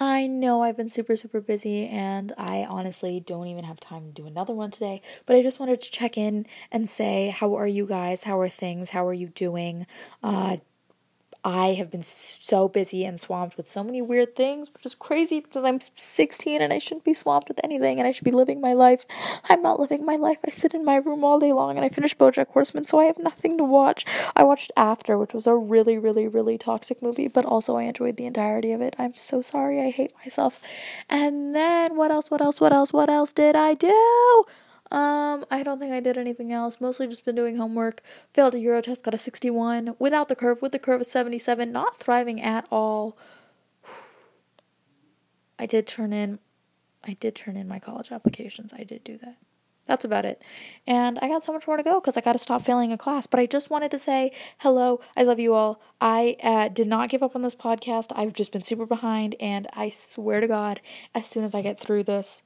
I know I've been super, super busy and I honestly don't even have time to do another one today, but I just wanted to check in and say, how are you guys? How are things? How are you doing? Uh, I have been so busy and swamped with so many weird things, which is crazy because I'm 16 and I shouldn't be swamped with anything and I should be living my life. I'm not living my life. I sit in my room all day long and I finish Bojack Horseman, so I have nothing to watch. I watched After, which was a really, really, really toxic movie, but also I enjoyed the entirety of it. I'm so sorry. I hate myself. And then what else? What else? What else? What else did I do? Um, I don't think I did anything else. Mostly just been doing homework. Failed a Euro test, got a 61. Without the curve, with the curve, a 77. Not thriving at all. I did turn in, I did turn in my college applications. I did do that. That's about it. And I got so much more to go because I got to stop failing a class. But I just wanted to say hello. I love you all. I uh, did not give up on this podcast. I've just been super behind. And I swear to God, as soon as I get through this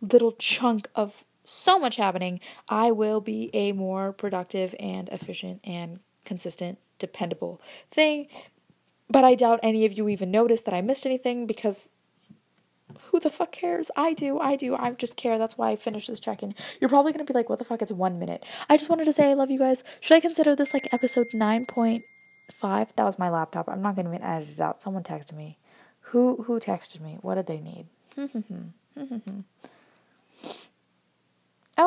little chunk of so much happening, I will be a more productive and efficient and consistent, dependable thing. But I doubt any of you even noticed that I missed anything because who the fuck cares? I do, I do, I just care. That's why I finished this check in. You're probably gonna be like, what the fuck? It's one minute. I just wanted to say I love you guys. Should I consider this like episode 9.5? That was my laptop. I'm not gonna even edit it out. Someone texted me. Who who texted me? What did they need? Hmm, hmm, hmm,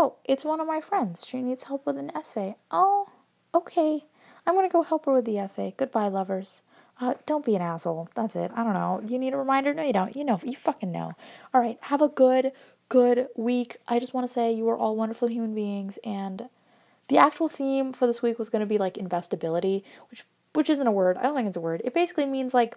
Oh, it's one of my friends. She needs help with an essay. Oh, okay. I'm gonna go help her with the essay. Goodbye, lovers. Uh, don't be an asshole. That's it. I don't know. You need a reminder? No, you don't. You know. You fucking know. All right. Have a good, good week. I just want to say you are all wonderful human beings, and the actual theme for this week was going to be like investability, which which isn't a word. I don't think it's a word. It basically means like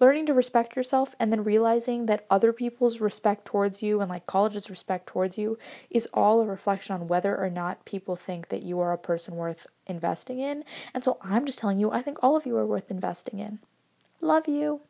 learning to respect yourself and then realizing that other people's respect towards you and like college's respect towards you is all a reflection on whether or not people think that you are a person worth investing in. And so I'm just telling you, I think all of you are worth investing in. Love you.